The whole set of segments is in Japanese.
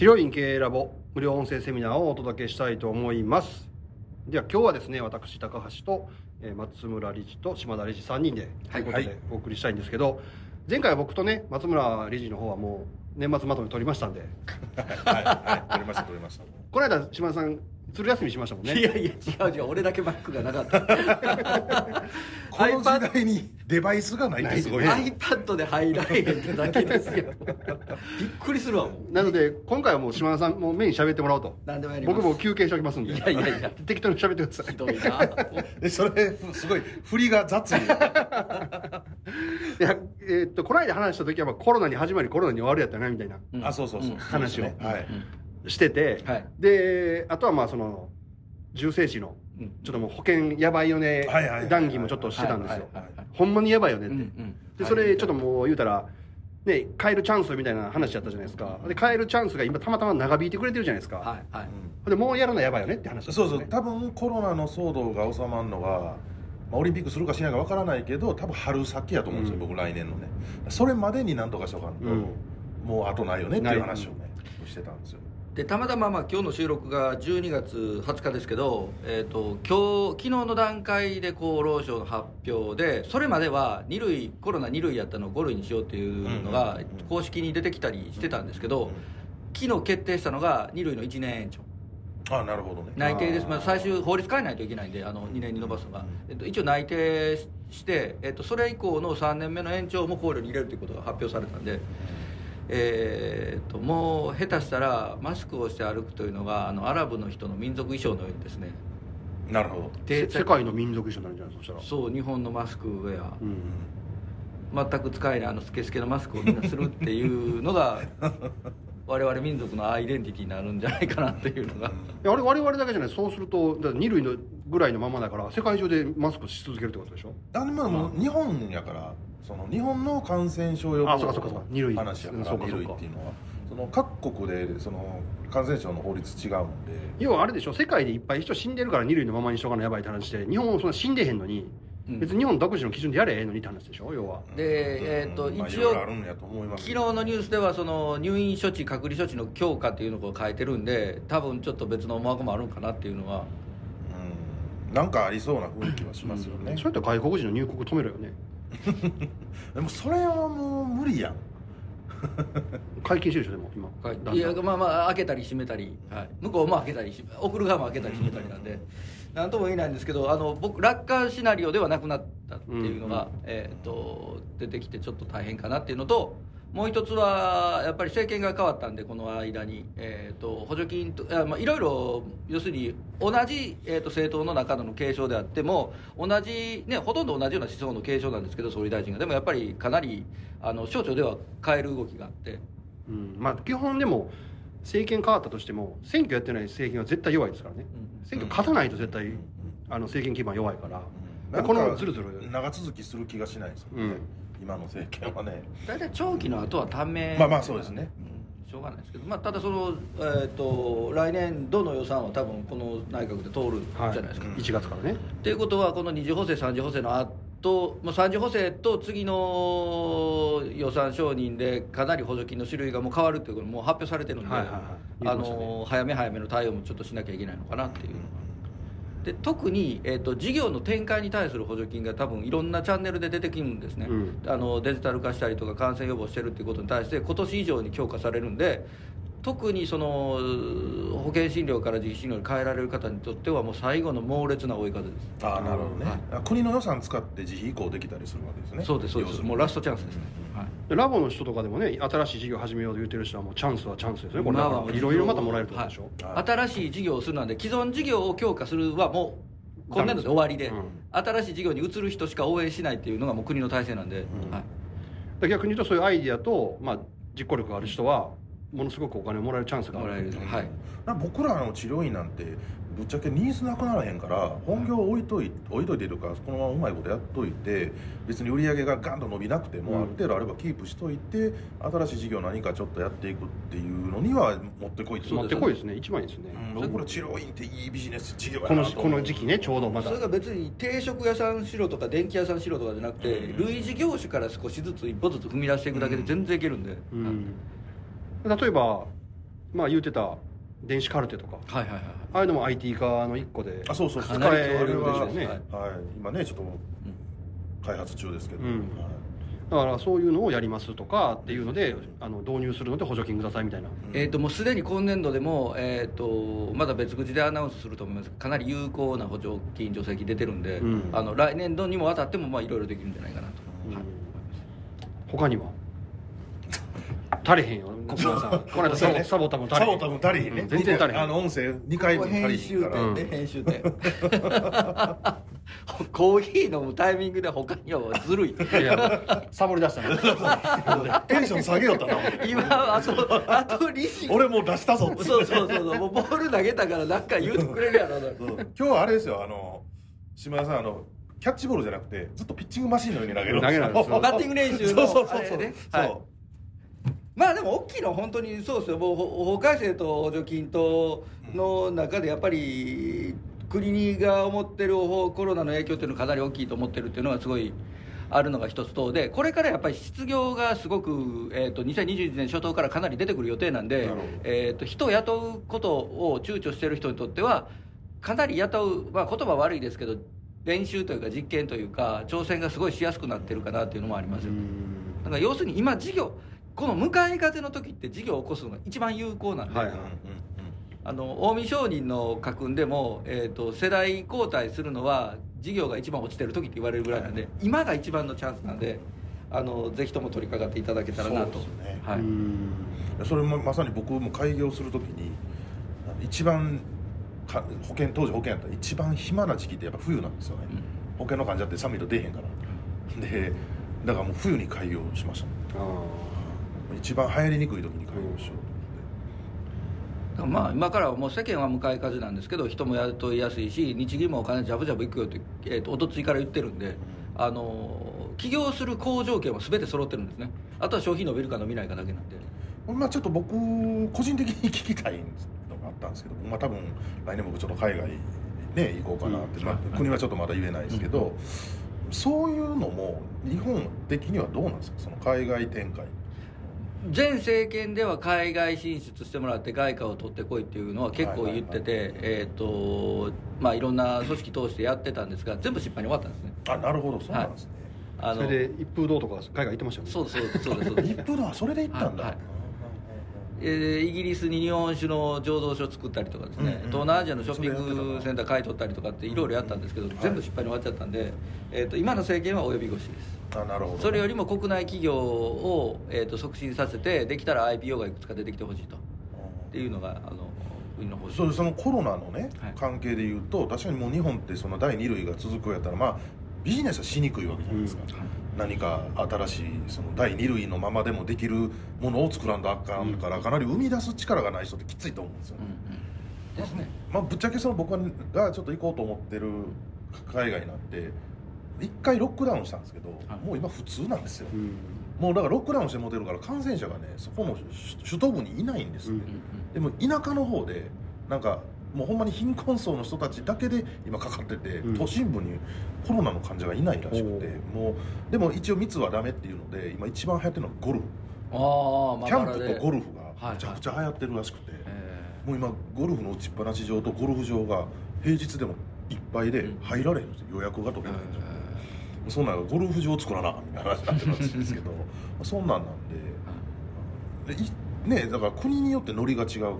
治療院経営ラボ無料音声セミナーをお届けしたいと思います。では今日はですね私高橋とえー松村理事と島田理事3人でということはいでお送りしたいんですけど、前回は僕とね松村理事の方はもう年末まとめ取りましたんで。はい。はい。取りました取りました。この間島田さん鶴休みしましたもんね。いやいや違う違う俺だけバッグがなかった。この時代にデバイスがないってすごいな iPad で入られへんってだけですよ。びっくりするわ。もうなので今回はもう島田さんもうメイン喋ってもらおうと。何でもやります。僕も休憩しておきますんで。いやいやいや。適当に喋ってください。ひどいな。えそれすごい振りが雑に。いやえーっとこの間話した時はまあコロナに始まりコロナに終わるやったなみたいな。うん。あそうそうそう、うん話をね。はい、してて、はい。であとはまあその重生死のうん。ちょっともう保険やばいよね談義もちょっとしてたんですよ。ほんまにやばいよねって、うんうん。でそれちょっともう言うたらね変えるチャンスみたいな話やったじゃないですか。で変えるチャンスが今たまたま長引いてくれてるじゃないですか、はいはい。でもうやるのやばいよねって話だったそうそう。多分コロナの騒動が収まるのが、まあ、オリンピックするかしないかわからないけど多分春先やと思うんですよ、うん。僕来年のね。それまでになんとかしとかんと、うん。もうあとないよねっていう話をねしてたんですよでたまたままあ今日の収録が12月20日ですけど、えー、と今日昨日の段階で厚労省の発表でそれまでは2類コロナ2類やったのを5類にしようっていうのが公式に出てきたりしてたんですけど、昨日決定したのが2類の1年延長。あなるほどね。内定です、まあ、最終法律変えないといけないんであの2年に延ばすのが、えっと、一応内定して、えっと、それ以降の3年目の延長も考慮に入れるということが発表されたんで、えーっともう下手したらマスクをして歩くというのがあのアラブの人の民族衣装のようにですね。なるほど。せ世界の民族衣装になるんじゃないですかそしたら。そう日本のマスクウェアうん。全く使えないあのスケスケのマスクをみんなするっていうのが 我々民族のアイデンティティになるんじゃないかなっていうのが。いやあれ我々だけじゃない。そうするとだ2類のぐらいのままだから世界中でマスクし続けるってことでしょ？あでももう日本やからその日本の感染症予あそうかそうかそうか。防二類。の話やから2そうかそうか。類っていうのは。その各国でその感染症の法律違うんで。要はあれでしょ世界でいっぱい人死んでるから2類のままにしとかなやばいって話で日本はそんな死んでへんのに、うん。別に日本独自の基準でやれええのにって話でしょ要は。でえーっと一応昨日のニュースではその入院処置隔離処置の強化っていうのを書いてるんで多分ちょっと別の思惑もあるんかなっていうのは。うん。なんかありそうな雰囲気はしますよね、そうやったら外国人の入国止めろよね でもそれはもう無理やん。解禁してるでしょでも今。はい。だんだん。いやまあまあ開けたり閉めたり、はい、向こうも開けたりし送る側も開けたり閉めたりなんで何とも言えないんですけどあの僕楽観シナリオではなくなったっていうのが、えー、と出てきてちょっと大変かなっていうのともう一つはやっぱり政権が変わったんでこの間に、えー、と補助金とあまあいろいろ要するに同じ、えー、と政党の中での継承であっても同じ、ね、ほとんど同じような思想の継承なんですけど総理大臣が。でもやっぱりかなりあの省庁では変える動きがあって。うん。まあ基本でも政権変わったとしても選挙やってない政権は絶対弱いですからね、うん選挙勝たないと絶対あの政権基盤弱いから、なんこのかずるずる。長続きする気がしないですもんね、うん今の政権はね。大体長期の後は短命まあまあそうですね。しょうがないですけど、まあ、ただその、えー、と来年度の予算は多分この内閣で通るじゃないですか。はい。1月からね。ということはこの二次補正三次補正の後もう三次補正と次の予算承認でかなり補助金の種類がもう変わるっていうこともう発表されてるんで、はいはいはい。言あの早め早めの対応もちょっとしなきゃいけないのかなっていう。のがで特に、えー、と事業の展開に対する補助金が多分いろんなチャンネルで出てくるんですね、うん。あのデジタル化したりとか感染予防してるっていうことに対して今年以上に強化されるんで特にその保険診療から自費診療に変えられる方にとってはもう最後の猛烈な追い風です。ああなるほどね、はい。あ国の予算使って自費移行できたりするわけですね。そうですそうです。もうラストチャンスですね、はい。でラボの人とかでもね新しい事業始めようと言ってる人はもうチャンスはチャンスですねこれいろいろまたもらえるってことでしょ、はい新しい事業をするなんで既存事業を強化するはもう今年度で終わりで、うん。新しい事業に移る人しか応援しないっていうのがもう国の体制なんで、うん。はい。で逆に言うとそういうアイディアと、まあ、実行力がある人はものすごくお金をもらえるチャンスがある。もらえる。はい。な僕らの治療院なんてぶっちゃけニーズなくならへんから本業置いとい置いといてとかこのままうまいことやっといて別に売り上げがガンと伸びなくても、うん。ある程度あればキープしといて新しい事業何かちょっとやっていくっていうのには持ってこいって持ってこいですね。一番いいですね、うん。僕ら治療院っていいビジネス事業やこのなと思うこの時期ねちょうどまだ。それが別に定食屋さんしろとか電気屋さんしろとかじゃなくて、うん。類似業種から少しずつ一歩ずつ踏み出していくだけで全然いけるんで、うん例えばまあ言うてた電子カルテとか。はいはいはいああいうのも IT 化の一個であそうそうそう。かなり使えるでしょうねはいはい。今ねちょっと開発中ですけど、うん。はい。だからそういうのをやりますとかっていうのであの導入するので補助金くださいみたいな。えー、ともうすでに今年度でも、えー、とまだ別口でアナウンスすると思います。かなり有効な補助金助成金出てるんで、うん。あの来年度にもわたってもまあいろいろできるんじゃないかなと、うん。はい。他には？足りへんよ小島さん。この間サボサボタも足りへん。サボタも足りへんね、うん全然足りへん。あの音声2回分足りへんから、うんで編集点 コーヒー飲むタイミングで他にはずるい。いやサボり出したね テンション下げよったな。今あとあとリシ俺もう出したぞって。そうそうそうそう。もうボール投げたから何か言うてくれるやろなそう今日はあれですよ。あの島田さんあのキャッチボールじゃなくてずっとピッチングマシンのように投げるんですよ。投げるんですよ。バッティング練習のそうそうそうそう、あれね。そう、はいまあでも大きいのは本当にそうですよ。もうほ法改正と補助金との中でやっぱり国が思ってるコロナの影響っていうのはかなり大きいと思ってるっていうのがすごいあるのが一つと。でこれからやっぱり失業がすごく、えー、と2021年初頭からかなり出てくる予定なんでえー、と人を雇うことを躊躇してる人にとってはかなり雇う、まあ、言葉悪いですけど練習というか実験というか挑戦がすごいしやすくなってるかなっていうのもありますよ。だから要するに今事業この向かい風の時って事業を起こすのが一番有効なんで、はいはい。あの近江商人の家訓でも、えー、と世代交代するのは事業が一番落ちてる時って言われるぐらいなんで、今が一番のチャンスなんであのぜひとも取り掛かっていただけたらなと。それもまさに僕も開業するときに一番か保険当時保険やったら一番暇な時期ってやっぱ冬なんですよね、保険の患者って寒いと出えへんから。でだからもう冬に開業しました。ねあ一番流行りにくい時に開業しようとまあ今からはもう世間は向かい風なんですけど人も雇いやすいし日銀もお金ジャブジャブいくよって、えー、とおとついから言ってるんであの起業する好条件は全て揃ってるんですね。あとは消費伸びるか伸びないかだけなんで。思ってまあちょっと僕個人的に聞きたいのがあったんですけどまあ多分来年僕ちょっと海外ね行こうかなって、うん。まあ、国はちょっとまだ言えないですけど、そういうのも日本的にはどうなんですか？その海外展開前政権では海外進出してもらって外貨を取ってこいっていうのは結構言ってて、はいえっ、とまあいろんな組織通してやってたんですが全部失敗に終わったんですね。あなるほど。そうなんですね、あそれで一風堂とか海外行ってましたよね。そうですそうですそうですそうです。一風堂はそれで行ったんだ、はいはいえーイギリスに日本酒の醸造所を作ったりとかですね、うんうん東南アジアのショッピングセンター買い取ったりとかっていろいろやったんですけど、ん全部失敗に終わっちゃったんで、えー、と今の政権は及び腰です。あなるほど。それよりも国内企業を、えー、と促進させてできたら IPO がいくつか出てきてほしいと。っていうのがあのそうそのコロナのね、はい。関係でいうと確かにもう日本ってその第二類が続くやったらまあビジネスはしにくいわけじゃないですか、何か新しいその第二類のままでもできるものを作らんとあかんから、かなり生み出す力がない人ってきついと思うんですよ。ね、うん。うん。ですね。まあ、ぶっちゃけその僕がちょっと行こうと思ってる海外なんて一回ロックダウンしたんですけど、はい。もう今普通なんですよ、うん。もうだからロックダウンしてもてるから感染者がねそこの首首都部にいないんですね、うん。でも田舎の方でなんかもうほんまに貧困層の人たちだけで今かかってて、うん。都心部にコロナの患者がいないらしくてもうでも一応密はダメっていうので今一番流行ってるのはゴルフ。ああまあキャンプとゴルフはいがめちゃくちゃ流行ってるらしくて、えもう今ゴルフの打ちっぱなし場とゴルフ場が平日でもいっぱいでうん。入られるんですよ予約が取ーれないんですよ、そんなんゴルフ場作らなみたいな話になってるらしいんですけど まあそんなんなんででいねだから国によってノリが違うから、うん。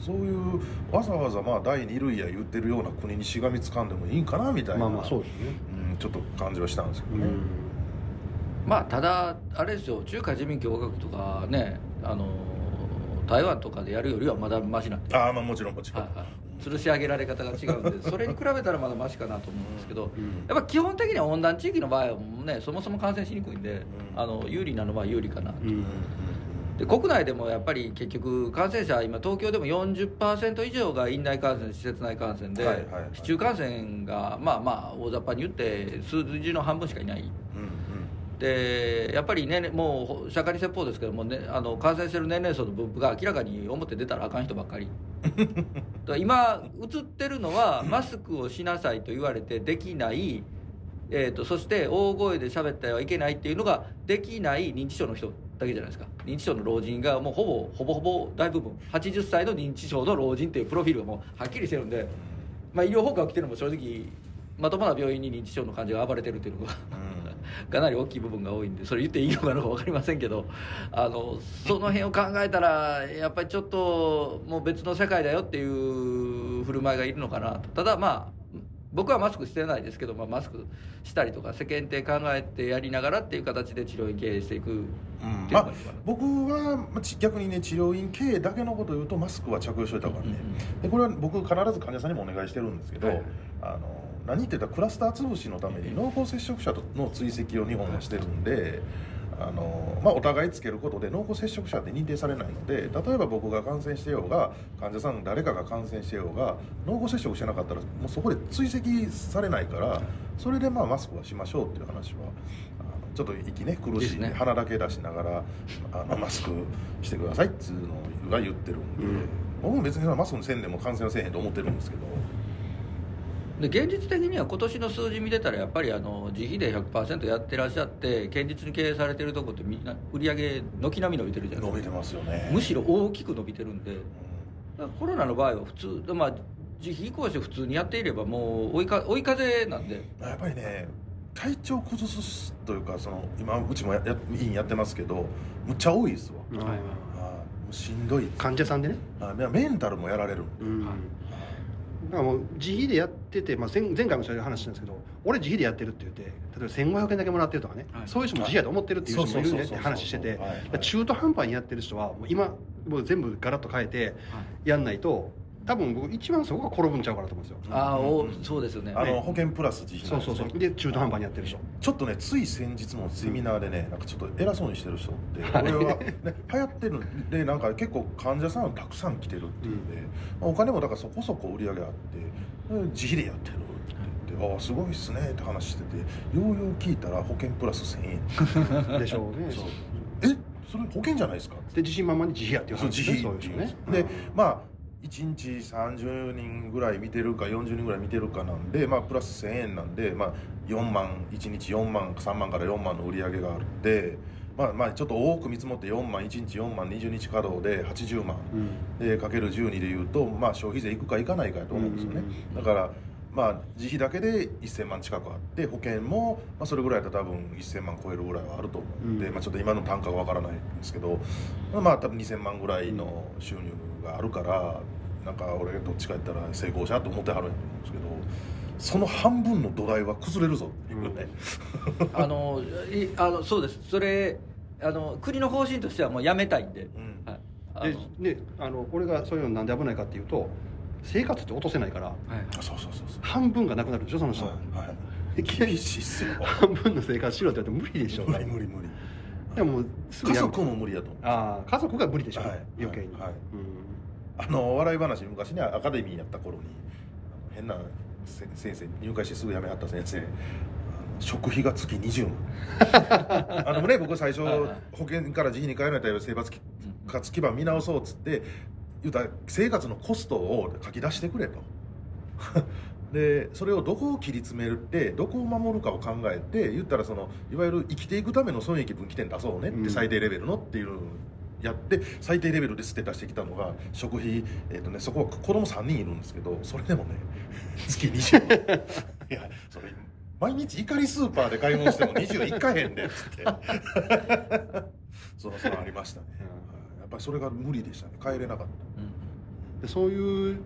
そういうわざわざまあ第二類や言ってるような国にしがみつかんでもいいんかなみたいなまあまあそうですね。うんちょっと感じはしたんですけどね、うん。まあただあれですよ。中華人民共和国とかねあの台湾とかでやるよりはまだマシなんで、ああまあもちろんもちろん、はいはい、吊るし上げられ方が違うんで それに比べたらまだマシかなと思うんですけど、うん。やっぱ基本的には温暖地域の場合はねそもそも感染しにくいんで、うん。あの有利なのは有利かなと、で国内でもやっぱり結局感染者今東京でも40%以上が院内感染施設内感染で、はいはいはい。市中感染がまあまあ大雑把に言って数字の半分しかいない。うんうん。でやっぱりねもう釈迦に説法ですけども、ね、あの感染してる年齢層の分布が明らかに表出たらあかん人ばっかり。今映ってるのはマスクをしなさいと言われてできない、えー、とそして大声で喋ってはいけないっていうのができない認知症の人だけじゃないですか。認知症の老人がもうほぼほぼほぼ大部分。80歳の認知症の老人っていうプロフィールがもうはっきりしてるんで、まあ、医療崩壊起きてるのも正直まともな病院に認知症の患者が暴れてるっていうのがかなり大きい部分が多いんでそれ言っていいのかどうか分かりませんけどあのその辺を考えたらやっぱりちょっともう別の世界だよっていう振る舞いがいるのかなと。ただまあ僕はマスクしてないですけど、まあ、マスクしたりとか世間体考えてやりながらっていう形で治療院経営していくっていううんまあ僕は逆にね治療院経営だけのことを言うとマスクは着用しといた方がね、でこれは僕必ず患者さんにもお願いしてるんですけど、はい。あの何言ってたらクラスター潰しのために濃厚接触者との追跡を日本はしてるんで、あのまあ、お互いつけることで濃厚接触者って認定されないので例えば僕が感染してようが患者さん誰かが感染してようが濃厚接触してなかったらもうそこで追跡されないからそれでまあマスクはしましょうっていう話はあのちょっと息ね苦しい、ね鼻だけ出しながらあの マスクしてくださいっつうのが言ってるんで、うん僕も別にマスクのせんでも感染はせえへんと思ってるんですけど。で現実的には今年の数字見てたらやっぱりあの自費で100%やってらっしゃって堅実に経営されてるとこってみんな売り上げ軒並み伸びてるじゃないですか。伸びてますよね。むしろ大きく伸びてるんで。だからコロナの場合は普通まあ自費移行して普通にやっていればもう追いか追い風なんで。うんやっぱりね体調崩すというかその今うちもやや委員やってますけどむっちゃ多いですわ、うんはいもうしんどい患者さんでね。はい。いやメンタルもやられるんで、うんだからもう自費でやってて、まあ、前前回もそういう話したんですけど俺自費でやってるって言って例えば1500円だけもらってるとかね、はい。そういう人も自費やと思ってるっていう人もいるんでって話してて。中途半端にやってる人はもう今もう全部ガラッと変えてやんないと多分僕一番そこが転ぶんちゃうかなと思うんですよ。ああおそうですよね。あの保険プラス自費そうそうそう。で中途半端にやってる人。ちょっとねつい先日もセミナーでねなんかちょっと偉そうにしてる人ってこれは、ね、流行ってるんでなんか結構患者さんたくさん来てるっていうんで、まあお金もだからそこそこ売り上げあってで自費でやってるって言って「ああすごいっすね」って話しててようよう聞いたら保険プラス1000円。でしょうね。そう。え？それ保険じゃないですか？で自信満々に自費やっていうそう話自費そういう人ね。でまあ1日30人ぐらい見てるか40人ぐらい見てるかなんで、まあ、プラス1000円なんで、まあ、4万1日4万3万から4万の売り上げがあって、まあ、まあちょっと多く見積もって4万1日4万20日稼働で80万うん。でかける12でいうと、まあ、消費税いくかいかないかやと思うんですよね、うん。だからまあ自費だけで1000万近くあって保険も、まあ、それぐらいだったら多分1000万超えるぐらいはあると思うんで、うんまあ、ちょっと今の単価がわからないんですけどまあ多分2000万ぐらいの収入があるからなんか俺どっちか言ったら成功者と思ってはるんやと思うんですけどその半分の土台は崩れるぞっていうね、あのいあのそうです。それあの国の方針としてはもうやめたいんで、うん。はい。あでの。であの俺がそういうのなんで危ないかっていうと生活って落とせないからはいあそうそうそうそう。半分がなくなるでしょその人、はいはい。いっすよ半分の生活しろって言われても無理でしょ。無理無理無理。でももうすぐ家族も無理やと思う。ああ家族が無理でしょ、はい。余計に、はい。うん。あの笑い話昔ねアカデミーやった頃に変なせ先生入会してすぐ辞めはった先生食費が月20万。あのね僕最初保険から自費に変えられたよ生活活基盤見直そうっつって言うたら生活のコストを書き出してくれと。でそれをどこを切り詰めてどこを守るかを考えて言ったらそのいわゆる生きていくための損益分岐点出そうねって、うん。最低レベルのっていうのをやって最低レベルですって出してきたのが食費、えーとね、そこは子供3人いるんですけどそれでもね 月20万。いやそれ毎日怒りスーパーで買い物しても20いかへんでっつって。そうそうありましたね、ぱりそれが無理でしたね。帰れなかった。うん。でそういう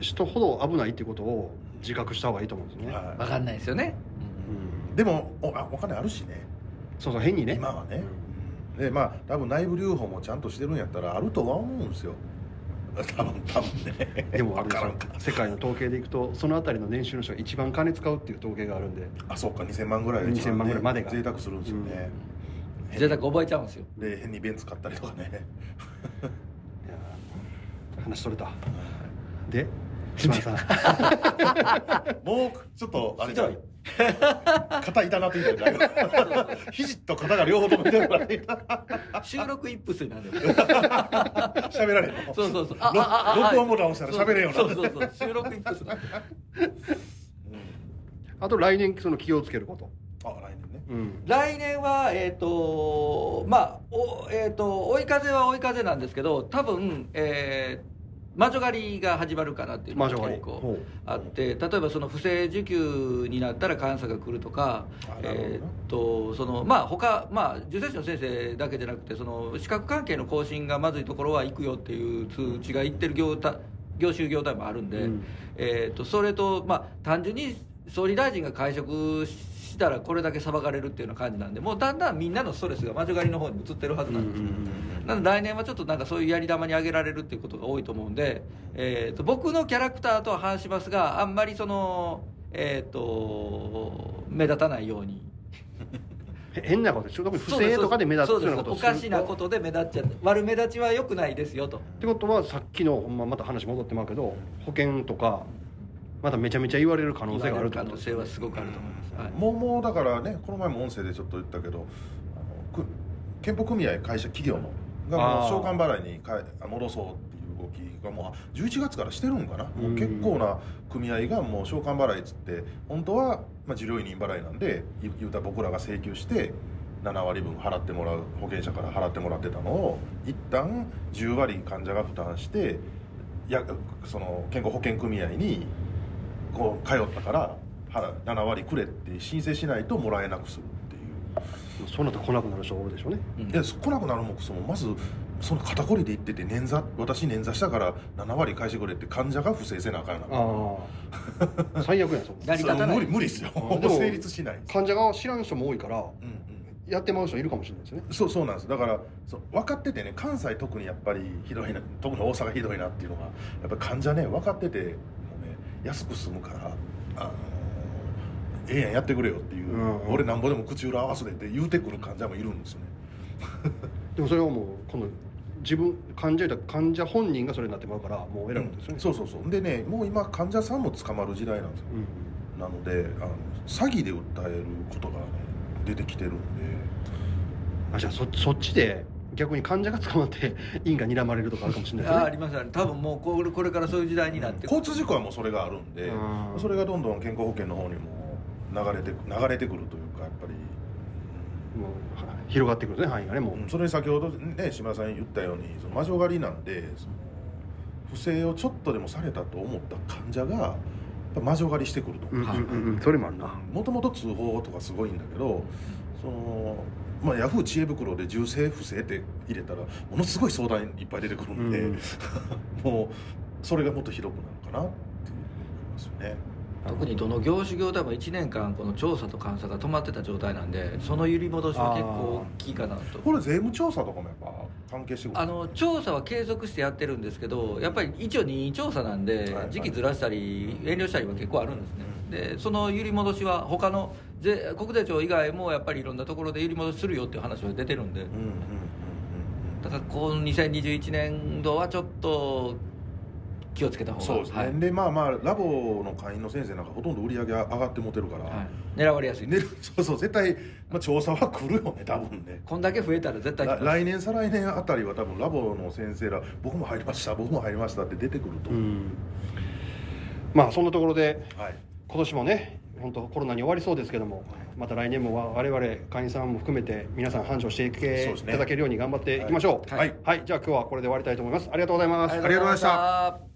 人ほど危ないってことを自覚した方がいいと思うんですね、はい。分かんないですよね、うん。でもおあお金あるしね。そうそう変にね。今はね、でまあ多分内部留保もちゃんとしてるんやったらあるとは思うんですよ。多分多分ね。でもあれですよ分からんか。世界の統計でいくとそのあたりの年収の人が一番金使うっていう統計があるんいあそうか。2000万ぐらいが一番2000万ぐらいまでが。贅沢するんですよね、贅沢覚えちゃうんですよ。で変にベンツ買ったりとかね。や話取れた。で島田さん。もうちょっとあれじゃん。肩痛なってきたよだ肘と肩が両方とも痛くなってきた収録イップスになる 喋られんの？そうそうそう。ろ録音ボタン押したら喋れんようになる。そうそうそう。収録イップスになるあと来年その気をつけることうん。来年はえっ、とまあおえっ、と追い風は追い風なんですけど多分えー魔女狩りが始まるかなっていうのが結構あって例えばその不正受給になったら監査が来るとかえーっとそのまあ他まあ受精師の先生だけじゃなくてその資格関係の更新がまずいところは行くよっていう通知が行ってる業態業種業態もあるんで、うん。えーっとそれとまあ単純に総理大臣が会食したらこれだけ裁かれるっていうような感じなんでもうだんだんみんなのストレスが魔女狩りの方に移ってるはずなんです。よ、なので来年はちょっとなんかそういうやり玉に挙げられるっていうことが多いと思うんで、えー、と僕のキャラクターとは反しますがあんまりそのえっ、と目立たないように。へ 変なことでしょ？特に不正とかで目立つようなことおかしなことで目立っちゃって悪目立ちは良くないですよと。ってことはさっきのほんままた話戻ってまうけど保険とかまためちゃめちゃ言われる可能性がある可能こと性はすごくあると思います、はいもうもうだからねこの前も音声でちょっと言ったけどあのく健保組合会社企業のが償還払いにかえ戻そうっていう動きがもう11月からしてるんかな、もう結構な組合がもう償還払いっつって本当は、まあ、受領委任払いなんで言言うたら僕らが請求して7割分払ってもらう保険者から払ってもらってたのを一旦10割患者が負担してやその健康保険組合にこう通ったから払7割くれって申請しないともらえなくするっていう。そうなったら来なくなる人多いでしょうね。うん。いや来なくなるもんそのまずその肩こりで言ってて捻挫私捻挫したから7割返してくれって患者が不正せなあかんなああ。最悪やんそ 成り立たない。無理無理ですよ。成立しない。患者が知らん人も多いからうんうん。やってまう人いるかもしれないですね。そうそうなんです。だからそう分かっててね関西特にやっぱりひどいな特に大阪ひどいなっていうのがやっぱり患者ね分かってて安く済むからあのええやんやってくれよっていう、うんうん。俺なんぼでも口裏合わせてって言うてくる患者もいるんですよね。でもそれはもう今度自分患者患者本人がそれになってまうからもう偉いことですよね、そうそうそう。でねもう今患者さんも捕まる時代なんですよ。うん。なのであの詐欺で訴えることがね出てきてるんで。あじゃあそそっちで逆に患者が捕まって 因果睨まれるとかあるかもしれないですね。あありますあ多分もうこれこれからそういう時代になって交通事故はもうそれがあるんでうん。それがどんどん健康保険の方にも流れてく流れてくるというかやっぱり、もうは広がってくるね範囲がねもう、うんそれに先ほどね島田さん言ったようにその魔女狩りなんで不正をちょっとでもされたと思った患者が魔女狩りしてくるとうんうんうんそれもあるな。もともと通報とかすごいんだけどその、まあ、ヤフー知恵袋で銃声不正って入れたらものすごい相談いっぱい出てくるんで、うん。もうそれがもっとひどくなるかなっていう思いますよね。特にどの業種業態も1年間この調査と監査が止まってた状態なんでその揺り戻しは結構大きいかなと。これ税務調査とかもやっぱ関係してくるあの調査は継続してやってるんですけどやっぱり一応任意調査なんではい。時期ずらしたり遠慮したりは結構あるんですねでその揺り戻しは他の税国税庁以外もやっぱりいろんなところで揺り戻しするよっていう話は出てるんで。うんうんうんうん。だからこの2021年度はちょっと気をつけた方がそうですね、はい。でまあまあラボの会員の先生なんかほとんど売り上げ上がってもてるから、はい狙われやすい、ね、そうそう絶対、まあ、調査は来るよね多分ね。こんだけ増えたら絶対来年再来年あたりは多分ラボの先生ら僕も入りました僕も入りましたって出てくるとうん。まあそんなところではい今年もね本当コロナに終わりそうですけどもまた来年も我々会員さんも含めて皆さん繁盛していただけるように頑張っていきましょう。はい。はい、じゃあ今日はこれで終わりたいと思います。ありがとうございます。ありがとうございましたた